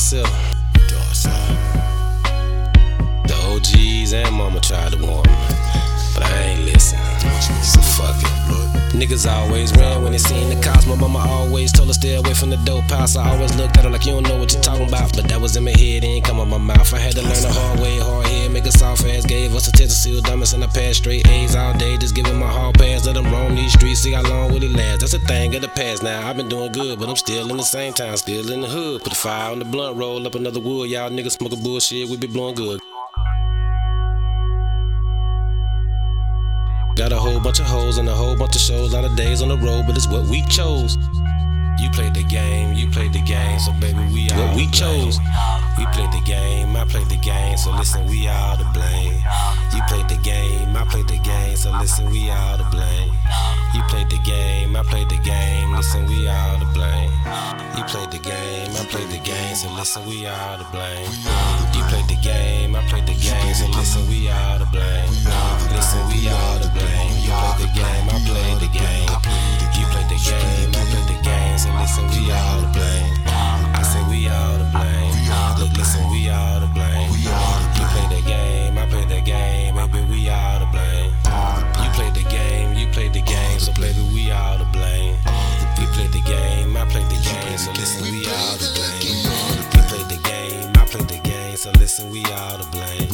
myself. The OGs and mama tried to warn me, but I ain't listen. So fuck it. Niggas always ran when they seen the cops. My mama always told us stay away from the dope house. I always looked at her like you don't know what you're talking about. But that was in my head, it ain't come out my mouth. I had to learn the hard way, hard head, make a soft ass. Gave us a test to seal dumbest in the past. Straight A's all day, just giving my hard pass. Let them roam these streets, see how long will it last. That's a thing of the past now. I've been doing good, but I'm still in the same time, still in the hood. Put a fire on the blunt, roll up another wood. Y'all niggas smoking bullshit, we be blowing good. Got a whole bunch of hoes and a whole bunch of shows, a lot of days on the road, but it's what we chose. You played the game, you played the game, so baby, we what we chose. We so listen, we all to blame. You played the game, I played the game, so listen, we all to blame. You played the game, I played the game, listen, we all to blame. You played the game, I played the game, so listen, we all to blame. You played the game, I played the game, so listen, we all to blame. Listen, we all to blame. You played the game, I played the game. Listen, we all to blame.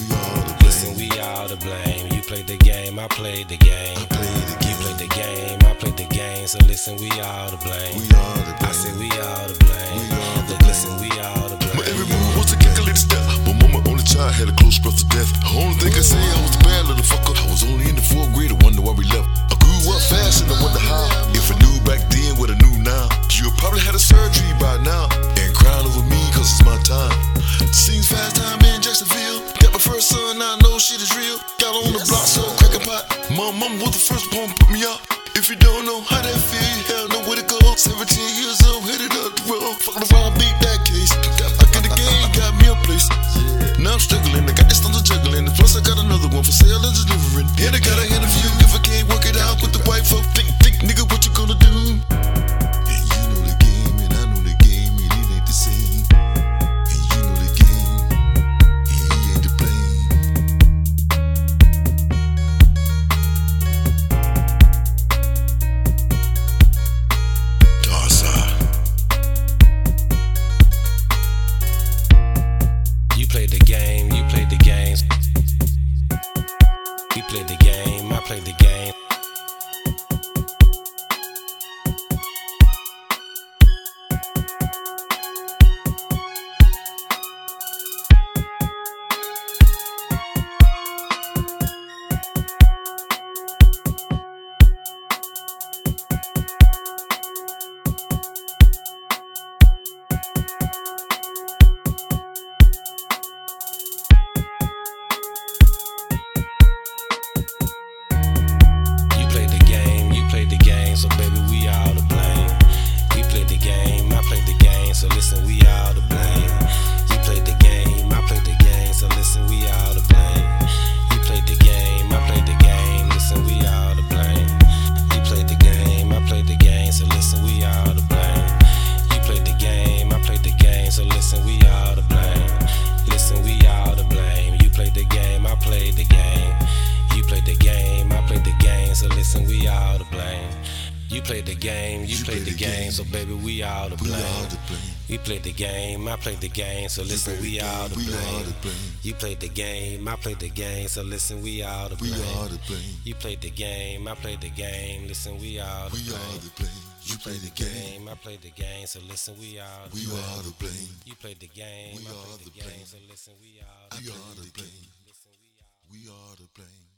Listen, we all to blame. You played the game, I played the game. You played the game, I played the game, so listen, we all to blame. I said we all to blame. Listen, we all to blame. My every move was a calculated step. My mama only child had a block, so cracking pot. My mama was the first one put me up. If you don't know how that feel, you hell know where to go. 17 years old, headed up the road. Fucking around, beat that game, so listen, we all to blame. You played the game, you, played, the game, so baby, we all to blame. all to blame. We played the game, I played the game, so listen, we all to we all blame. to blame. You played the game, I played the game, so listen, we all to We blame. all to blame. You played the game, I played the game, listen, we all to We all blame. to blame. You play the game. I played the game, so listen, we all to We blame. all to blame. You played the game, We I played the blame. game, so listen, we all to We blame. all to blame. We We all to blame.